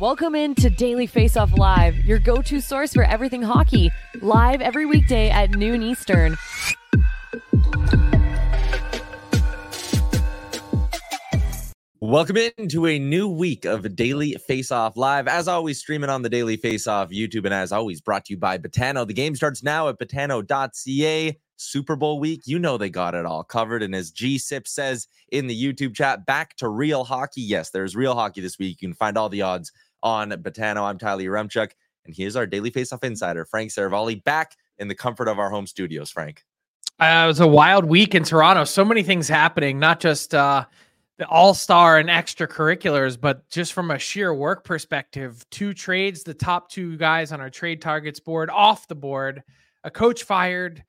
Welcome into Daily Face Off Live, your go to source for everything hockey, live every weekday at noon Eastern. Welcome into a new week of Daily Face Off Live. As always, streaming on the Daily Face Off YouTube, and as always, brought to you by Betano. The game starts now at betano.ca. Super Bowl week, you know they got it all covered. And as G Sip says in the YouTube chat, back to real hockey. Yes, there's real hockey this week. You can find all the odds on Betano. I'm Tyler Yaremchuk, and here's our Daily Face Off insider, Frank Seravalli, back in the comfort of our home studios. Frank. Uh, it was a wild week in Toronto. So many things happening, not just uh, the all star and extracurriculars, but just from a sheer work perspective. Two trades, the top two guys on our trade targets board off the board, a coach fired.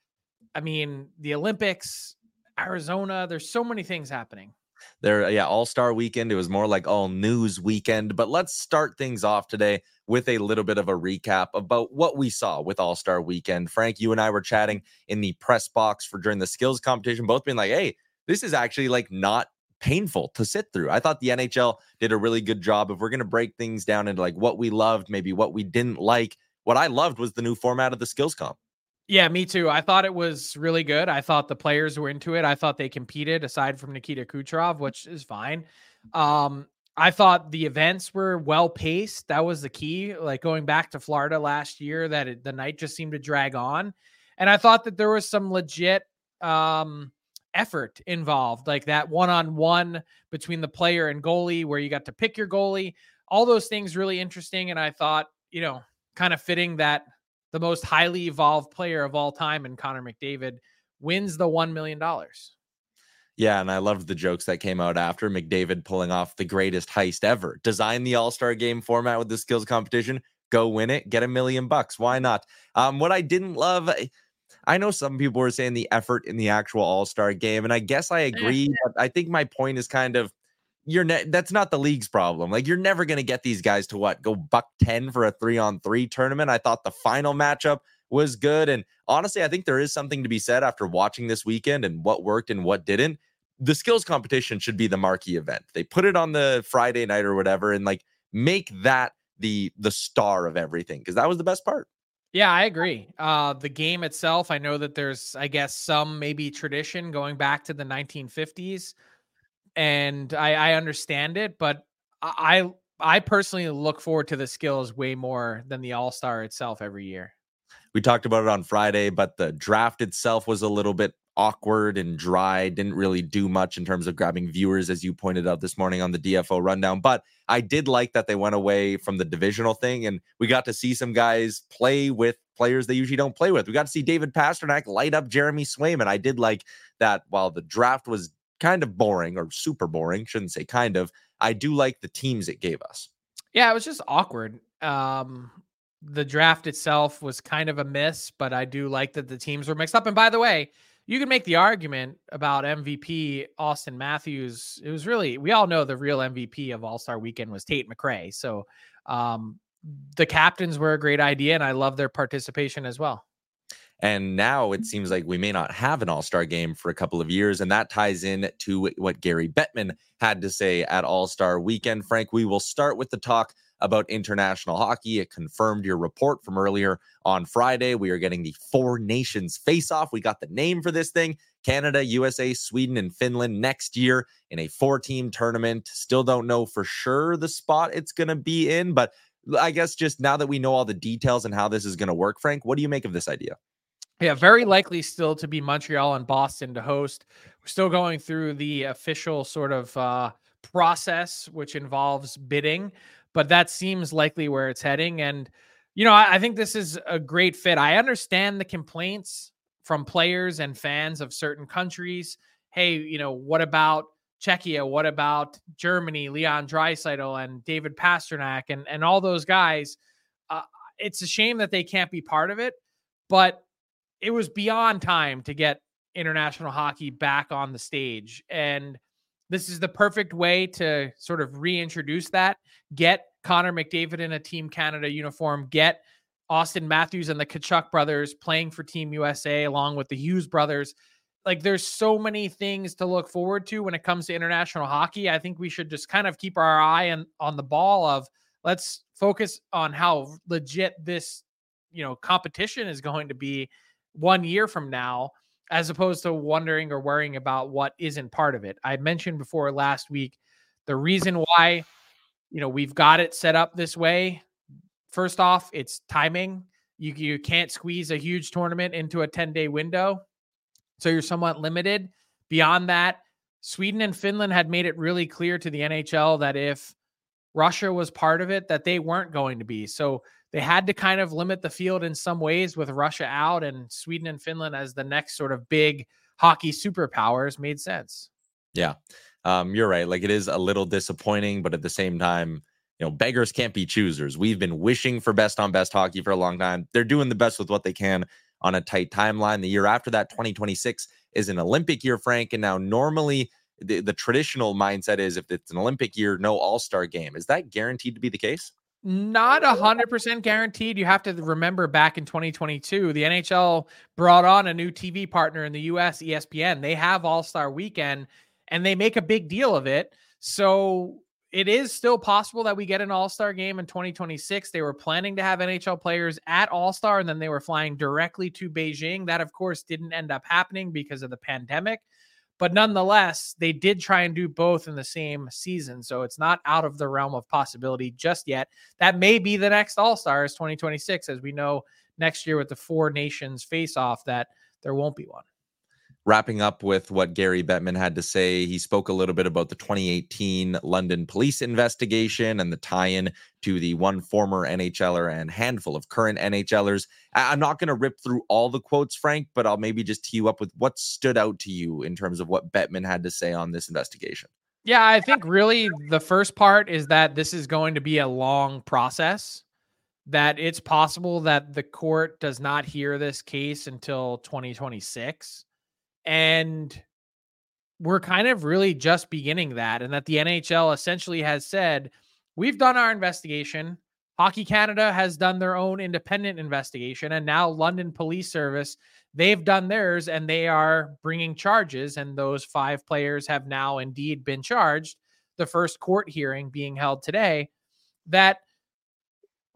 I mean, the Olympics, Arizona, there's so many things happening. There, yeah, All Star Weekend. It was more like all news weekend. But let's start things off today with a little bit of a recap about what we saw with All Star Weekend. Frank, you and I were chatting in the press box for during the skills competition, both being like, "Hey, this is actually like not painful to sit through." I thought the NHL did a really good job. If we're going to break things down into like what we loved, maybe what we didn't like, what I loved was the new format of the skills comp. Yeah, me too. I thought it was really good. I thought the players were into it. I thought they competed aside from Nikita Kucherov, which is fine. Um, I thought the events were well paced. That was the key. Like going back to Florida last year, that it, the night just seemed to drag on. And I thought that there was some legit um, effort involved, like that one on one between the player and goalie, where you got to pick your goalie. All those things really interesting. And I thought, you know, kind of fitting that the most highly evolved player of all time in Connor McDavid wins the $1 million. Yeah, and I loved the jokes that came out after McDavid pulling off the greatest heist ever. Design the All Star game format with the skills competition, go win it, get a million bucks. Why not? Um, what I didn't love, I know some people were saying the effort in the actual All Star game, and I guess I agree. but I think my point is kind of you're ne- that's not the league's problem. Like you're never going to get these guys to what go buck 10 for a 3 on 3 tournament. I thought the final matchup was good and honestly, I think there is something to be said after watching this weekend and what worked and what didn't. The skills competition should be the marquee event. They put it on the Friday night or whatever and like make that the the star of everything because that was the best part. Yeah, I agree. Uh, the game itself, I know that there's, I guess, some maybe tradition going back to the 1950s and I, I understand it, but I I personally look forward to the skills way more than the All Star itself every year. We talked about it on Friday, but the draft itself was a little bit awkward and dry, didn't really do much in terms of grabbing viewers, as you pointed out this morning on the DFO rundown. But I did like that they went away from the divisional thing and we got to see some guys play with players they usually don't play with. We got to see David Pastrnak light up Jeremy Swayman. I did like that while the draft was kind of boring or super boring, shouldn't say kind of, I do like the teams it gave us. Yeah, it was just awkward. Um, the draft itself was kind of a miss, but I do like that the teams were mixed up. And by the way, you can make the argument about MVP Austin Matthews. It was really we all know the real MVP of All Star Weekend was Tate McRae. So um, the captains were a great idea, and I love their participation as well. And now it mm-hmm. seems like we may not have an all star game for a couple of years. And that ties in to what Gary Bettman had to say at All Star Weekend. Frank, we will start with the talk about international hockey. It confirmed your report from earlier on Friday. We are getting the Four Nations face off. We got the name for this thing Canada, USA, Sweden, and Finland next year in a four team tournament. Still don't know for sure the spot it's going to be in, but I guess just now that we know all the details and how this is going to work, Frank, what do you make of this idea? Yeah, very likely still to be Montreal and Boston to host. We're still going through the official sort of uh, process, which involves bidding, but that seems likely where it's heading. And, you know, I, I think this is a great fit. I understand the complaints from players and fans of certain countries. Hey, you know, what about Czechia? What about Germany, Leon Draisaitl and David Pastrnak and, and all those guys? Uh, it's a shame that they can't be part of it, but it was beyond time to get international hockey back on the stage. And this is the perfect way to sort of reintroduce that, get Connor McDavid in a Team Canada uniform, get Austin Matthews and the Tkachuk brothers playing for Team USA along with the Hughes brothers. Like there's so many things to look forward to when it comes to international hockey. I think we should just kind of keep our eye on, on the ball of let's focus on how legit this, you know, competition is going to be one year from now, as opposed to wondering or worrying about what isn't part of it. I mentioned before last week the reason why, you know, we've got it set up this way. First off, it's timing. You, you can't squeeze a huge tournament into a 10 day window. So you're somewhat limited. Beyond that, Sweden and Finland had made it really clear to the NHL that if Russia was part of it, that they weren't going to be. So they had to kind of limit the field in some ways with Russia out and Sweden and Finland as the next sort of big hockey superpowers made sense. Yeah. Um, you're right. Like it is a little disappointing, but at the same time, you know, beggars can't be choosers. We've been wishing for best on best hockey for a long time. They're doing the best with what they can on a tight timeline. The year after that, 2026, is an Olympic year, Frank. And now, normally, the, the traditional mindset is if it's an Olympic year, no all star game. Is that guaranteed to be the case? Not a hundred percent guaranteed. You have to remember back in 2022, the NHL brought on a new TV partner in the US, ESPN. They have All Star Weekend, and they make a big deal of it. So it is still possible that we get an All Star game in 2026. They were planning to have NHL players at All Star, and then they were flying directly to Beijing. That, of course, didn't end up happening because of the pandemic. But nonetheless, they did try and do both in the same season. So it's not out of the realm of possibility just yet. That may be the next All Stars 2026, as we know next year with the four nations face off, that there won't be one wrapping up with what Gary Bettman had to say, he spoke a little bit about the 2018 London police investigation and the tie in to the one former NHLer and handful of current NHLers. I'm not going to rip through all the quotes, Frank, but I'll maybe just tee you up with what stood out to you in terms of what Bettman had to say on this investigation. Yeah, I think really the first part is that this is going to be a long process. That it's possible that the court does not hear this case until 2026 and we're kind of really just beginning that. And that the NHL essentially has said, we've done our investigation. Hockey Canada has done their own independent investigation. And now London Police Service, they've done theirs and they are bringing charges. And those five players have now indeed been charged. The first court hearing being held today. That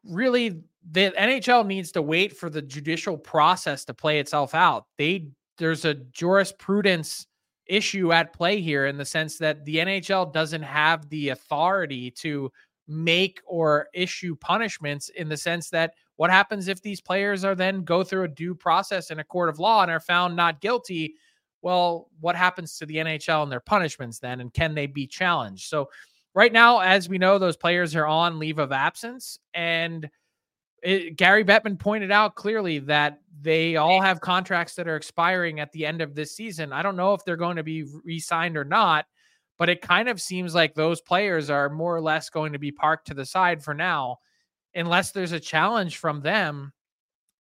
really the NHL needs to wait for the judicial process to play itself out. They there's a jurisprudence issue at play here in the sense that the NHL doesn't have the authority to make or issue punishments in the sense that what happens if these players are then go through a due process in a court of law and are found not guilty well, what happens to the NHL and their punishments then? And can they be challenged? So, right now, as we know, those players are on leave of absence. And it, Gary Bettman pointed out clearly that they all have contracts that are expiring at the end of this season. I don't know if they're going to be re signed or not, but it kind of seems like those players are more or less going to be parked to the side for now, unless there's a challenge from them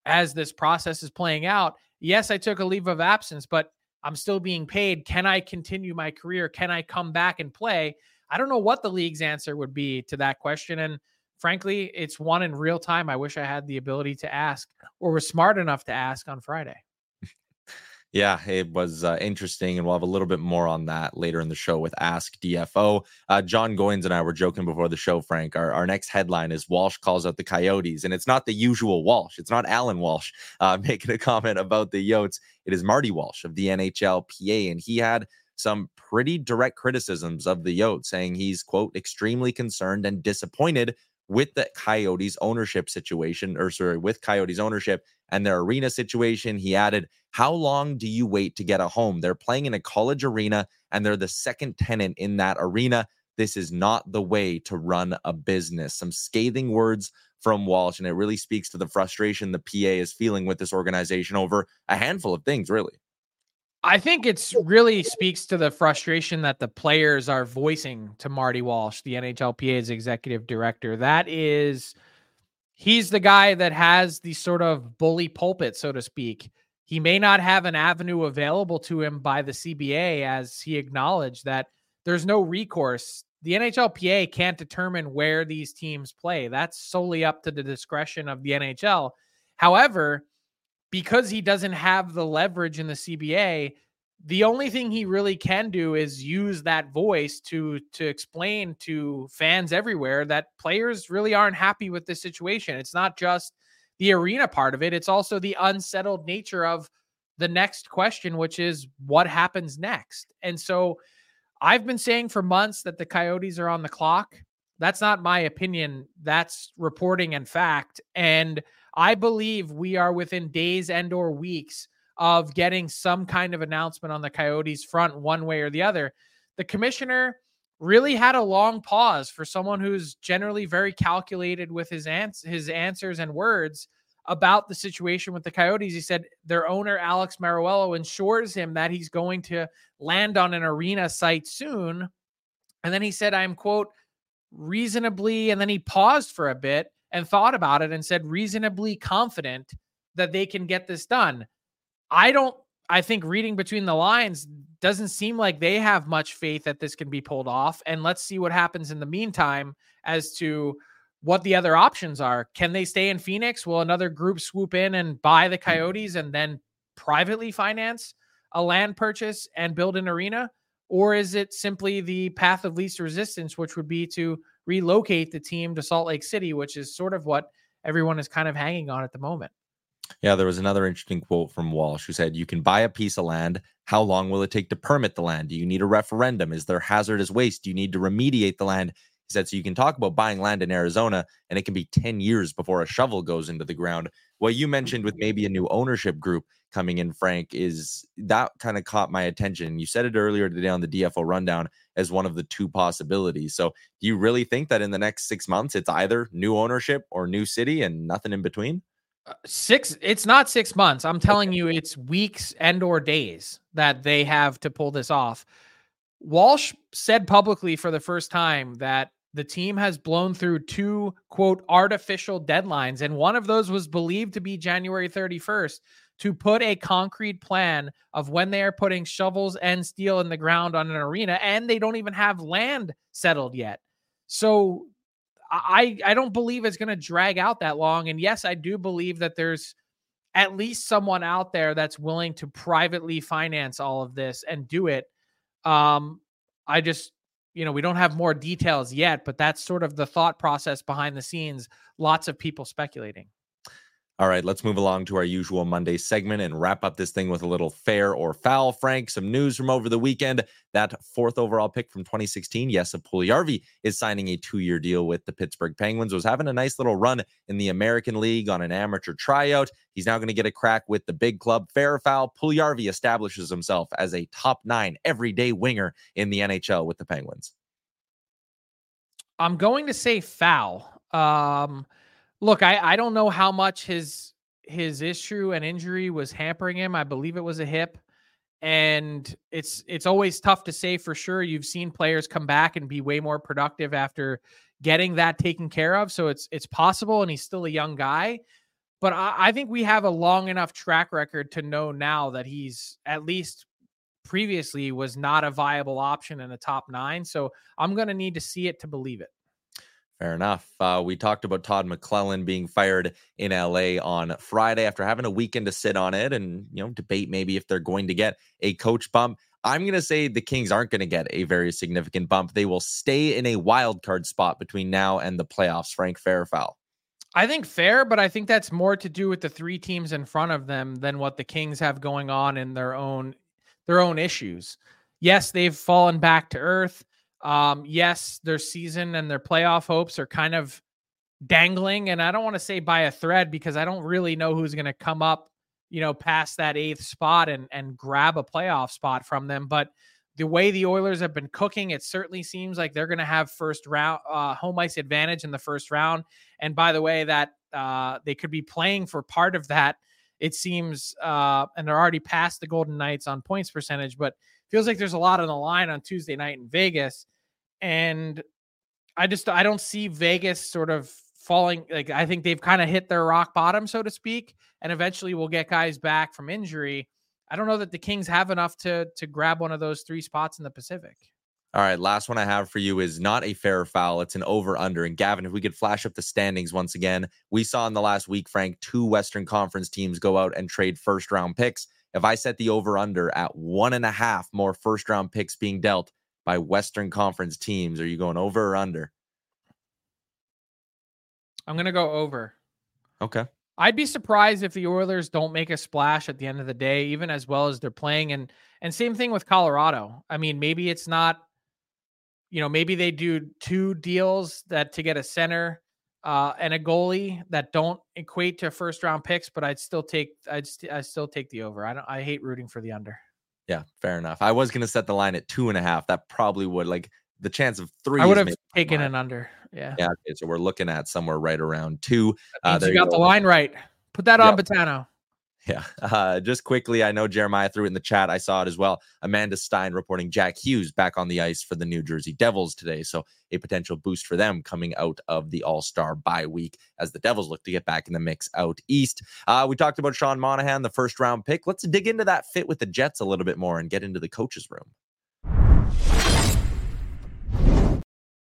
as this process is playing out. Yes, I took a leave of absence, but I'm still being paid. Can I continue my career? Can I come back and play? I don't know what the league's answer would be to that question. And frankly, it's one in real time. I wish I had the ability to ask or was smart enough to ask on Friday. Yeah, it was uh, interesting, and we'll have a little bit more on that later in the show with Ask DFO. Uh, Jon Goyens and I were joking before the show, Frank. Our, our next headline is Walsh calls out the Coyotes, and it's not the usual Walsh. It's not Alan Walsh uh, making a comment about the Yotes. It is Marty Walsh of the NHLPA, and he had some pretty direct criticisms of the Yotes, saying he's, quote, extremely concerned and disappointed with the Coyotes ownership situation, or sorry, with Coyotes ownership and their arena situation. He added, How long do you wait to get a home? They're playing in a college arena and they're the second tenant in that arena. This is not the way to run a business. Some scathing words from Walsh, and it really speaks to the frustration the PA is feeling with this organization over a handful of things, really. I think it's really speaks to the frustration that the players are voicing to Marty Walsh, the NHLPA's executive director. That is, he's the guy that has the sort of bully pulpit, so to speak. He may not have an avenue available to him by the CBA, as he acknowledged that there's no recourse. The NHLPA can't determine where these teams play. That's solely up to the discretion of the NHL. However, because he doesn't have the leverage in the CBA, the only thing he really can do is use that voice to to explain to fans everywhere that players really aren't happy with this situation. It's not just the arena part of it, it's also the unsettled nature of the next question which is what happens next. And so I've been saying for months that the Coyotes are on the clock. That's not my opinion. That's reporting and fact. And I believe we are within days and or weeks of getting some kind of announcement on the Coyotes front one way or the other. The commissioner really had a long pause for someone who's generally very calculated with his ans- his answers and words about the situation with the Coyotes. He said their owner Alex Meruelo ensures him that he's going to land on an arena site soon. And then he said, I'm quote reasonably and then he paused for a bit and thought about it and said reasonably confident that they can get this done. I don't I think reading between the lines doesn't seem like they have much faith that this can be pulled off and let's see what happens in the meantime as to what the other options are. Can they stay in Phoenix? Will another group swoop in and buy the hmm. Coyotes and then privately finance a land purchase and build an arena? Or is it simply the path of least resistance, which would be to relocate the team to Salt Lake City, which is sort of what everyone is kind of hanging on at the moment. Yeah, there was another interesting quote from Walsh who said, You can buy a piece of land. How long will it take to permit the land? Do you need a referendum? Is there hazardous waste? Do you need to remediate the land? He said, So you can talk about buying land in Arizona, and it can be 10 years before a shovel goes into the ground. What you mentioned with maybe a new ownership group coming in, Frank, is that kind of caught my attention. You said it earlier today on the DFO rundown as one of the two possibilities. So do you really think that in the next six months it's either new ownership or new city and nothing in between? Uh, six it's not six months i'm telling you it's weeks and or days that they have to pull this off walsh said publicly for the first time that the team has blown through two quote artificial deadlines and one of those was believed to be January 31st to put a concrete plan of when they are putting shovels and steel in the ground on an arena and they don't even have land settled yet. So I I don't believe it's going to drag out that long and yes, I do believe that there's at least someone out there that's willing to privately finance all of this and do it. Um I just you know, we don't have more details yet, but that's sort of the thought process behind the scenes. Lots of people speculating. All right, let's move along to our usual Monday segment and wrap up this thing with a little fair or foul. Frank, some news from over the weekend. That fourth overall pick from 2016, Jesse Puljujarvi, is signing a two-year deal with the Pittsburgh Penguins. Was having a nice little run in the American League on an amateur tryout. He's now going to get a crack with the big club. Fair or foul, Puljujarvi establishes himself as a top nine everyday winger in the NHL with the Penguins. I'm going to say foul. Um, Look, I, I don't know how much his his issue and injury was hampering him. I believe it was a hip. And it's it's always tough to say for sure. You've seen players come back and be way more productive after getting that taken care of. So it's it's possible, and he's still a young guy. But I, I think we have a long enough track record to know now that he's at least previously was not a viable option in the top nine. So I'm going to need to see it to believe it. Fair enough. Uh, we talked about Todd McLellan being fired in LA on Friday after having a weekend to sit on it and you know debate maybe if they're going to get a coach bump. I'm going to say the Kings aren't going to get a very significant bump. They will stay in a wild card spot between now and the playoffs. Frank, fair foul? I think fair, but I think that's more to do with the three teams in front of them than what the Kings have going on in their own their own issues. Yes, they've fallen back to earth. Um, yes, their season and their playoff hopes are kind of dangling, and I don't want to say by a thread because I don't really know who's going to come up, you know, past that eighth spot and and grab a playoff spot from them. But the way the Oilers have been cooking, it certainly seems like they're going to have first round uh, home ice advantage in the first round. And by the way, that uh, they could be playing for part of that. It seems, uh, and they're already past the Golden Knights on points percentage, but feels like there's a lot on the line on Tuesday night in Vegas and I just I don't see Vegas sort of falling like I think they've kind of hit their rock bottom so to speak and eventually we'll get guys back from injury. I don't know that the Kings have enough to to grab one of those three spots in the Pacific. All right, last one I have for you is not a fair foul. It's an over under. And Gavin, if we could flash up the standings once again, we saw in the last week, Frank, two Western Conference teams go out and trade first round picks. If I set the over under at one and a half more first round picks being dealt, by Western Conference teams. Are you going over or under? I'm going to go over. Okay. I'd be surprised if the Oilers don't make a splash at the end of the day, even as well as they're playing. And and same thing with Colorado. I mean, maybe it's not, you know, maybe they do two deals that to get a center uh, and a goalie that don't equate to first round picks, but I'd still take I'd st- I still take the over. I don't I hate rooting for the under. Yeah, fair enough. I was gonna set the line at two and a half. That probably would like the chance of three. I would have taken an under. Yeah. Yeah. Okay, so we're looking at somewhere right around two. Uh, you got go. the line right. Put that on Betano. Yeah. Uh, just quickly, I know Jeremiah threw it in the chat. I saw it as well. Amanda Stein reporting Jack Hughes back on the ice for the New Jersey Devils today. So a potential boost for them coming out of the All Star bye week as the Devils look to get back in the mix out east. Uh, we talked about Sean Monahan, the first round pick. Let's dig into that fit with the Jets a little bit more and get into the coaches' room.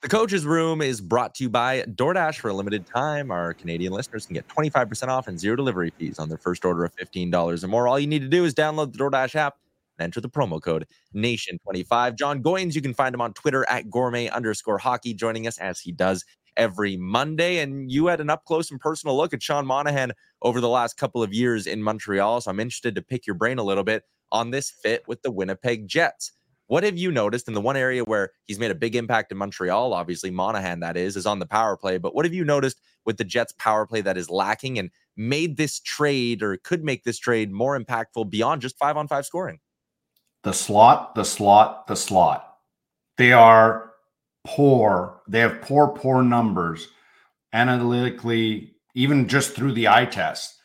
The coach's room is brought to you by DoorDash for a limited time. Our Canadian listeners can get 25% off and zero delivery fees on their first order of $15 or more. All you need to do is download the DoorDash app and enter the promo code NATION25. Jon Goyens, you can find him on Twitter at gourmet underscore hockey, joining us as he does every Monday. And you had an up close and personal look at Sean Monahan over the last couple of years in Montreal. So I'm interested to pick your brain a little bit on this fit with the Winnipeg Jets. What have you noticed in the one area where he's made a big impact in Montreal? Obviously, Monahan, that is, is on the power play. But what have you noticed with the Jets' power play that is lacking and made this trade or could make this trade more impactful beyond just five on five scoring? The slot, the slot, the slot. They are poor. They have poor, poor numbers analytically, even just through the eye test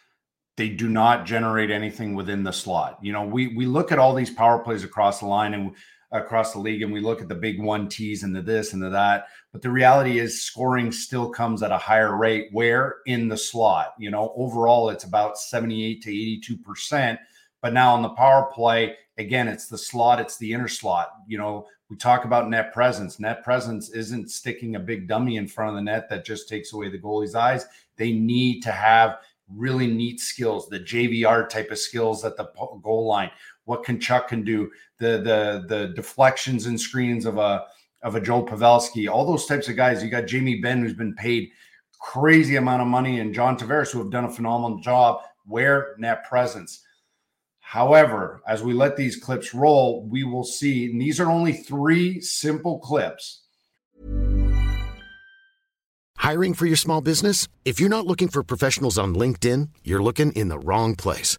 they do not generate anything within the slot. You know, we we look at all these power plays across the line and across the league, and we look at the big one tees and the this and the that. But the reality is, scoring still comes at a higher rate. Where in the slot, you know, overall it's about seventy-eight to eighty-two percent. But now on the power play, again, it's the slot, it's the inner slot. You know, we talk about net presence. Net presence isn't sticking a big dummy in front of the net that just takes away the goalie's eyes. They need to have really neat skills, the JVR type of skills at the goal line. What Tkachuk can do, the the the deflections and screens of a of a Joe Pavelski, all those types of guys. You got Jamie Benn, who's been paid crazy amount of money and John Tavares, who have done a phenomenal job where net presence. However, as we let these clips roll, we will see, and these are only three simple clips. Hiring for your small business? If you're not looking for professionals on LinkedIn, you're looking in the wrong place.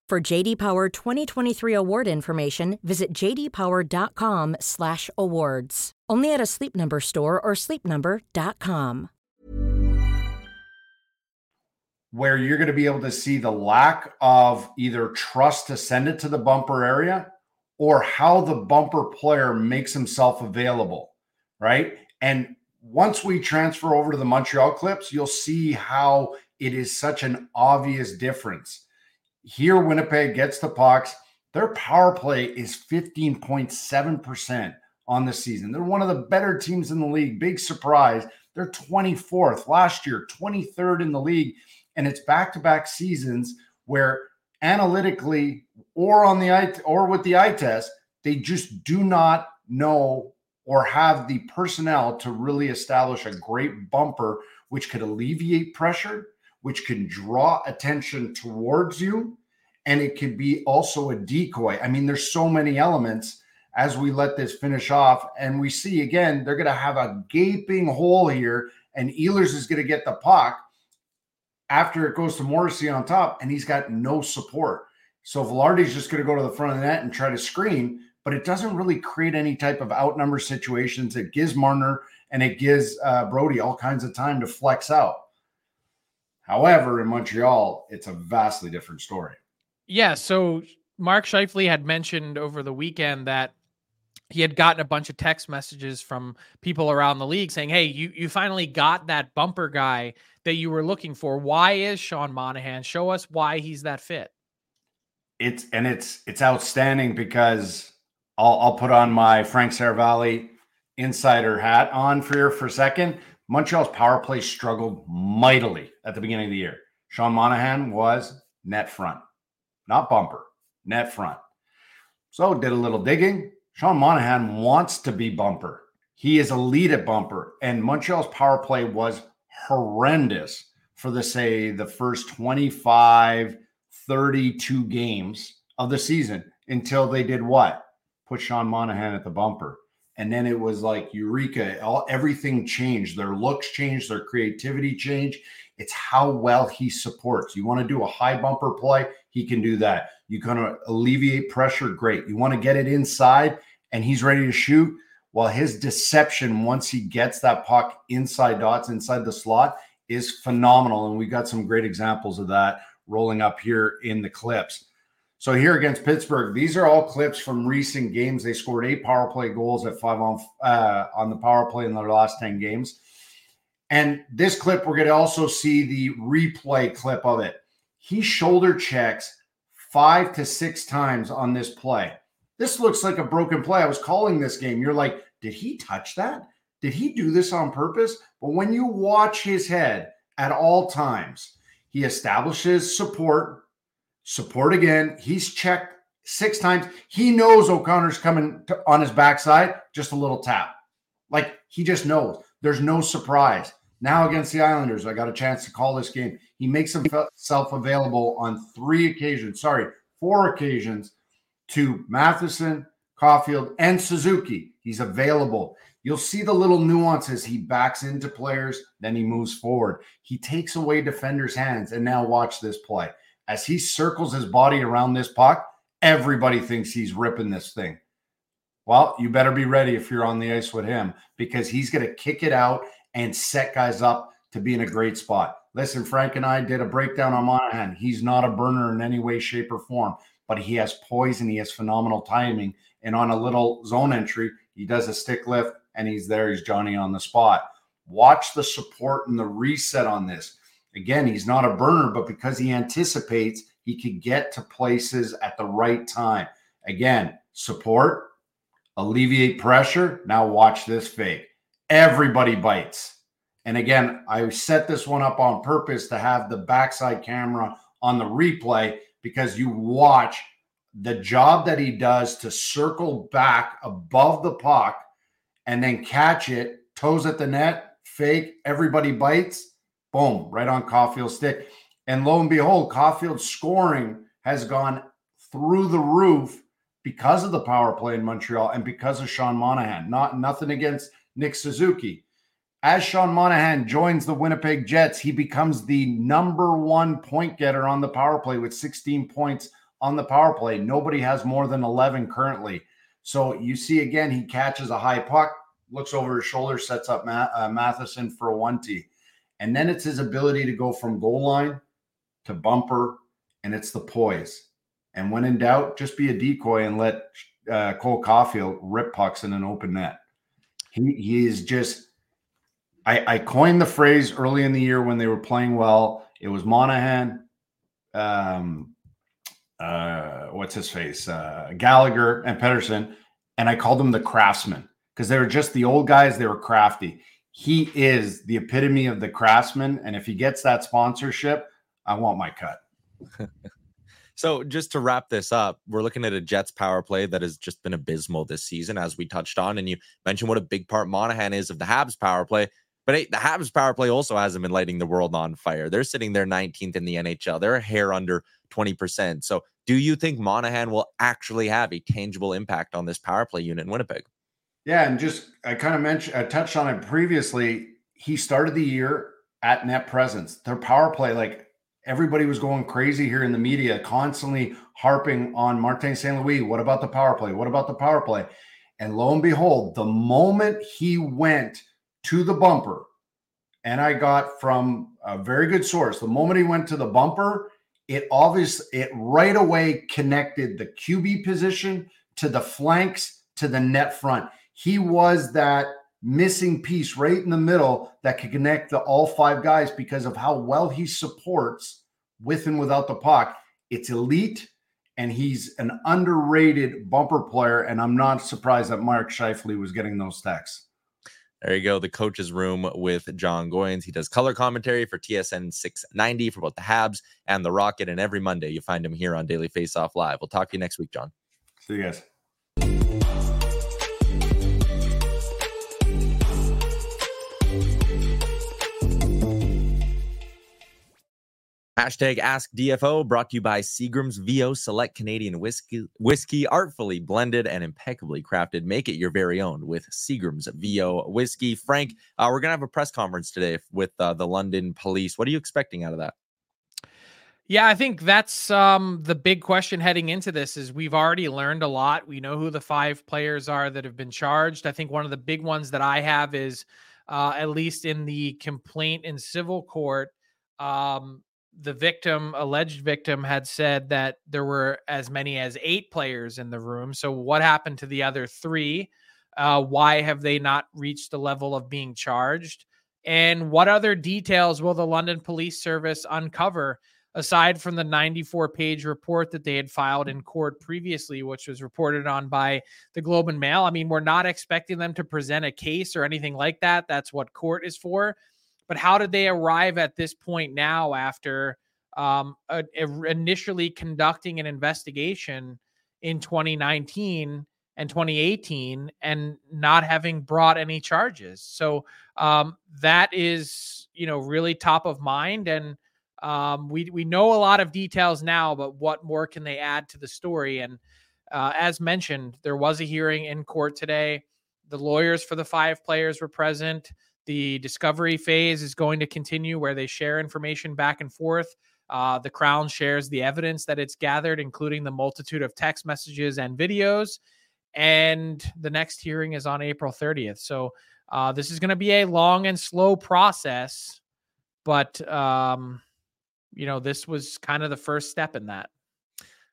For JD Power 2023 award information, visit jdpower.com/awards. Only at a Sleep Number store or sleepnumber.com. Where you're going to be able to see the lack of either trust to send it to the bumper area or how the bumper player makes himself available, right? And once we transfer over to the Montreal clips, you'll see how it is such an obvious difference. Here, Winnipeg gets the pucks. Their power play is 15.7% on the season. They're one of the better teams in the league. Big surprise. They're 24th last year, 23rd in the league. And it's back to back seasons where analytically or on the eye or with the eye test, they just do not know or have the personnel to really establish a great bumper, which could alleviate pressure, which can draw attention towards you, and it can be also a decoy. I mean, there's so many elements as we let this finish off, and we see again they're going to have a gaping hole here, and Ehlers is going to get the puck after it goes to Morrissey on top, and he's got no support. So Vilardi's just going to go to the front of the net and try to screen, but it doesn't really create any type of outnumber situations. It gives Marner and it gives uh, Brodie all kinds of time to flex out. However, in Montreal, it's a vastly different story. Yeah. So Mark Scheifele had mentioned over the weekend that he had gotten a bunch of text messages from people around the league saying, "Hey, you you finally got that bumper guy that you were looking for. Why is Sean Monahan? Show us why he's that fit." It's and it's it's outstanding because I'll I'll put on my Frank Seravalli insider hat on for for a second. Montreal's power play struggled mightily at the beginning of the year. Sean Monahan was net front, not bumper, net front. So did a little digging, Sean Monahan wants to be bumper. He is elite at bumper, and Montreal's power play was horrendous for the say the first 25, 32 games of the season until they did what? Put Sean Monahan at the bumper. And then it was like eureka, all everything changed. Their looks changed, their creativity changed. It's how well he supports. You want to do a high bumper play, he can do that. You kind of alleviate pressure, great. You want to get it inside and he's ready to shoot. Well, his deception once he gets that puck inside dots, inside the slot, is phenomenal. And we got some great examples of that rolling up here in the clips. So here against Pittsburgh, these are all clips from recent games. They scored eight power play goals at five on uh, on the power play in their last ten games. And this clip, we're going to also see the replay clip of it. He shoulder checks five to six times on this play. This looks like a broken play. I was calling this game. You're like, did he touch that? Did he do this on purpose? But when you watch his head at all times, he establishes support support again. He's checked six times. He knows O'Connor's coming to, on his backside, just a little tap. Like he just knows. There's no surprise. Now against the Islanders, I got a chance to call this game. He makes himself available on three occasions, sorry, four occasions to Matheson, Caufield, and Suzuki. He's available. You'll see the little nuances. He backs into players, then he moves forward. He takes away defenders' hands. And now watch this play. As he circles his body around this puck, everybody thinks he's ripping this thing. Well, you better be ready if you're on the ice with him because he's going to kick it out and set guys up to be in a great spot. Listen, Frank and I did a breakdown on Monahan. He's not a burner in any way, shape, or form, but he has poise and he has phenomenal timing. And on a little zone entry, he does a stick lift and he's there. He's Johnny on the spot. Watch the support and the reset on this. Again, he's not a burner, but because he anticipates, he could get to places at the right time. Again, support, alleviate pressure. Now watch this fake. Everybody bites. And again, I set this one up on purpose to have the backside camera on the replay because you watch the job that he does to circle back above the puck and then catch it, toes at the net, fake, everybody bites, boom, right on Caufield's stick. And lo and behold, Caufield's scoring has gone through the roof because of the power play in Montreal and because of Sean Monahan. Not nothing against Nick Suzuki. As Sean Monahan joins the Winnipeg Jets, he becomes the number one point getter on the power play with 16 points on the power play. Nobody has more than 11 currently. So you see again, he catches a high puck, looks over his shoulder, sets up uh, Matheson for a one T. And then it's his ability to go from goal line to bumper, and it's the poise. And when in doubt, just be a decoy and let uh, Cole Caufield rip pucks in an open net. He, he is just. I, I coined the phrase early in the year when they were playing well. It was Monahan, um, uh, what's his face, uh, Gallagher and Pedersen, and I called them the craftsmen because they were just the old guys. They were crafty. He is the epitome of the craftsman, and if he gets that sponsorship, I want my cut. so just to wrap this up, we're looking at a Jets power play that has just been abysmal this season, as we touched on. And you mentioned what a big part Monahan is of the Habs power play. But hey, the Habs power play also hasn't been lighting the world on fire. They're sitting there 19th in the NHL. They're a hair under 20%. So do you think Monahan will actually have a tangible impact on this power play unit in Winnipeg? Yeah, and just I kind of mentioned I touched on it previously. He started the year at net presence. Their power play, like everybody was going crazy here in the media, constantly harping on Martin St. Louis. What about the power play? What about the power play? And lo and behold, the moment he went to the bumper, and I got from a very good source, the moment he went to the bumper, it obviously it right away connected the QB position to the flanks to the net front. He was that missing piece right in the middle that could connect the all five guys because of how well he supports with and without the puck. It's elite, and he's an underrated bumper player. And I'm not surprised that Mark Scheifele was getting those texts. There you go. The coach's room with Jon Goyens. He does color commentary for TSN 690 for both the Habs and the Rocket. And every Monday, you find him here on Daily Faceoff Live. We'll talk to you next week, John. See you guys. Hashtag Ask DFO brought to you by Seagram's VO Select Canadian Whiskey, whiskey artfully blended and impeccably crafted. Make it your very own with Seagram's VO Whiskey. Frank, uh, we're going to have a press conference today with uh, the London police. What are you expecting out of that? Yeah, I think that's um, the big question heading into this is we've already learned a lot. We know who the five players are that have been charged. I think one of the big ones that I have is uh, at least in the complaint in civil court, um, the victim, alleged victim, had said that there were as many as eight players in the room. So, what happened to the other three? Uh, why have they not reached the level of being charged? And what other details will the London Police Service uncover aside from the 94 page report that they had filed in court previously, which was reported on by the Globe and Mail? I mean, we're not expecting them to present a case or anything like that. That's what court is for. But how did they arrive at this point now after um, uh, initially conducting an investigation in 2019 and 2018 and not having brought any charges. So um, that is, you know, really top of mind. And um, we we know a lot of details now, but what more can they add to the story? And uh, as mentioned, there was a hearing in court today. The lawyers for the five players were present. The discovery phase is going to continue where they share information back and forth. Uh, the Crown shares the evidence that it's gathered, including the multitude of text messages and videos. And the next hearing is on April 30th. So uh, this is going to be a long and slow process, but um, you know this was kind of the first step in that.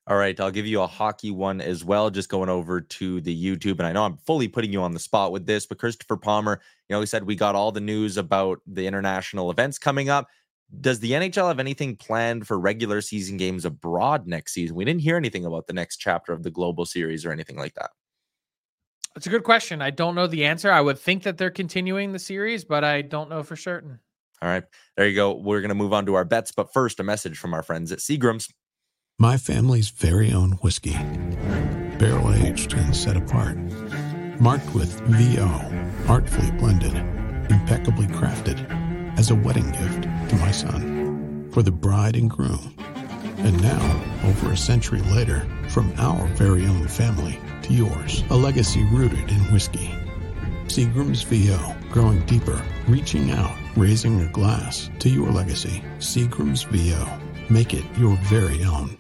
All right, I'll give you a hockey one as well. Just going over to the YouTube, and I know I'm fully putting you on the spot with this, but Christopher Palmer, you know, he said we got all the news about the international events coming up. Does the NHL have anything planned for regular season games abroad next season? We didn't hear anything about the next chapter of the global series or anything like that. It's a good question. I don't know the answer. I would think that they're continuing the series, but I don't know for certain. All right, there you go. We're going to move on to our bets, but first, a message from our friends at Seagram's. My family's very own whiskey, barrel aged and set apart, marked with VO, artfully blended, impeccably crafted, as a wedding gift to my son, for the bride and groom. And now, over a century later, from our very own family to yours, a legacy rooted in whiskey. Seagram's VO, growing deeper, reaching out, raising a glass to your legacy. Seagram's VO, make it your very own.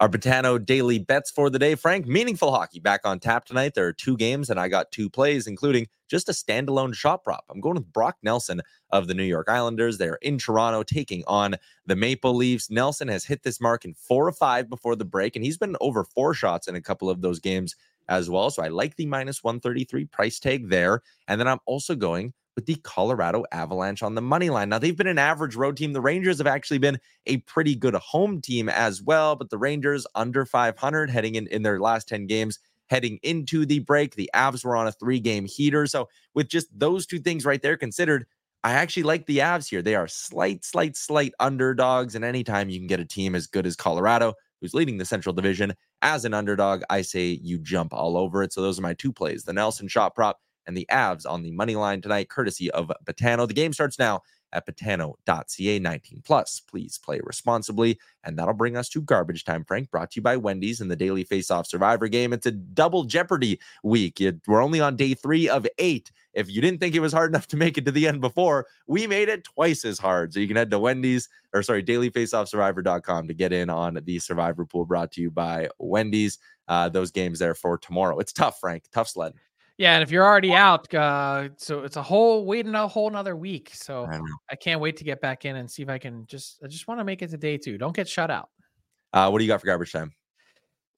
Our Betano daily bets for the day. Frank, meaningful hockey back on tap tonight. There are two games, and I got two plays, including just a standalone shot prop. I'm going with Brock Nelson of the New York Islanders. They're in Toronto taking on the Maple Leafs. Nelson has hit this mark in four or five before the break, and he's been over four shots in a couple of those games as well. So I like the minus 133 price tag there. And then I'm also going with the Colorado Avalanche on the money line. Now, they've been an average road team. The Rangers have actually been a pretty good home team as well, but the Rangers under 500 heading in, in their last 10 games. Heading into the break, the Avs were on a three game heater. So, with just those two things right there considered, I actually like the Avs here. They are slight, slight, slight underdogs. And anytime you can get a team as good as Colorado, who's leading the Central Division, as an underdog, I say you jump all over it. So, those are my two plays the Nelson shot prop and the Avs on the money line tonight, courtesy of Betano. The game starts now at betano.ca 19 plus. Please play responsibly. And that'll bring us to garbage time, Frank, brought to you by Wendy's and the Daily Face Off Survivor game. It's a double Jeopardy week. we're only on day three of eight. If you didn't think it was hard enough to make it to the end before, we made it twice as hard. So you can head to Wendy's or sorry, dailyfaceoffsurvivor.com to get in on the Survivor pool brought to you by Wendy's. Uh, those games there for tomorrow. It's tough, Frank. Tough sled. Yeah, and if you're already out, uh, so it's a whole waiting a whole another week. So I, I, can't wait to get back in and see if I can just I just want to make it to day two. Don't get shut out. Uh, what do you got for garbage time?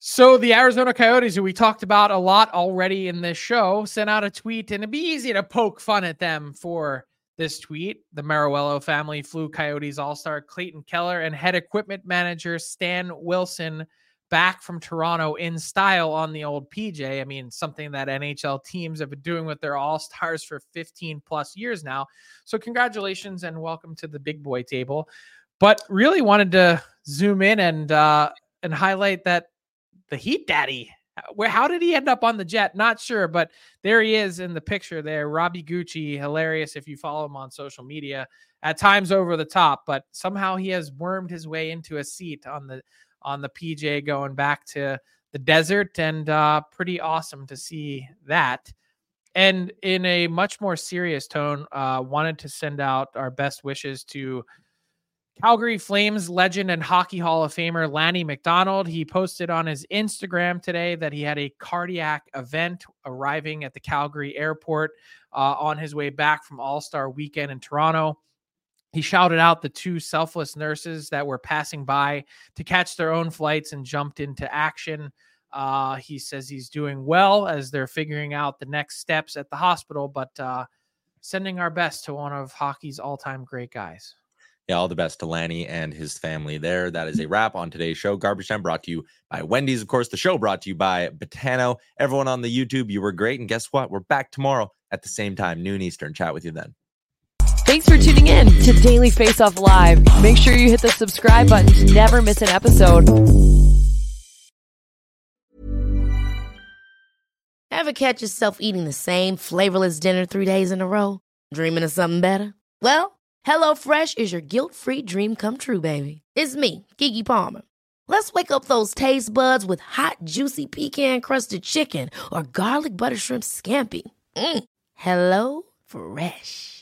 So the Arizona Coyotes, who we talked about a lot already in this show, sent out a tweet, and it'd be easy to poke fun at them for this tweet. The Meruelo family flew Coyotes All-Star Clayton Keller and head equipment manager Stan Wilson back from Toronto in style on the old PJ. I mean, something that NHL teams have been doing with their all stars for 15 plus years now. So, congratulations and welcome to the big boy table. But really wanted to zoom in and uh, and highlight that the Heat Daddy. Where how did he end up on the jet? Not sure, but there he is in the picture there. Robbie Gucci, hilarious if you follow him on social media. At times over the top, but somehow he has wormed his way into a seat on the on the PJ going back to the desert, and uh, pretty awesome to see that. And in a much more serious tone, uh, wanted to send out our best wishes to Calgary Flames legend and Hockey Hall of Famer Lanny McDonald. He posted on his Instagram today that he had a cardiac event arriving at the Calgary airport uh, on his way back from All Star weekend in Toronto. He shouted out the two selfless nurses that were passing by to catch their own flights and jumped into action. Uh, he says he's doing well as they're figuring out the next steps at the hospital, but uh, sending our best to one of hockey's all time great guys. Yeah, all the best to Lanny and his family there. That is a wrap on today's show. Garbage Time brought to you by Wendy's. Of course, the show brought to you by Betano. Everyone on the YouTube, you were great. And guess what? We're back tomorrow at the same time, noon Eastern. Chat with you then. Thanks for tuning in to Daily Face Off Live. Make sure you hit the subscribe button to never miss an episode. Ever catch yourself eating the same flavorless dinner three days in a row? Dreaming of something better? Well, HelloFresh is your guilt-free dream come true, baby. It's me, Keke Palmer. Let's wake up those taste buds with hot, juicy pecan-crusted chicken or garlic butter shrimp scampi. Mm. Hello Fresh.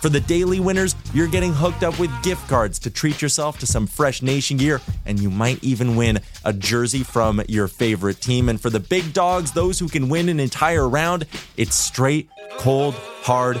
For the daily winners, you're getting hooked up with gift cards to treat yourself to some fresh nation gear, and you might even win a jersey from your favorite team. And for the big dogs, those who can win an entire round, it's straight, cold, hard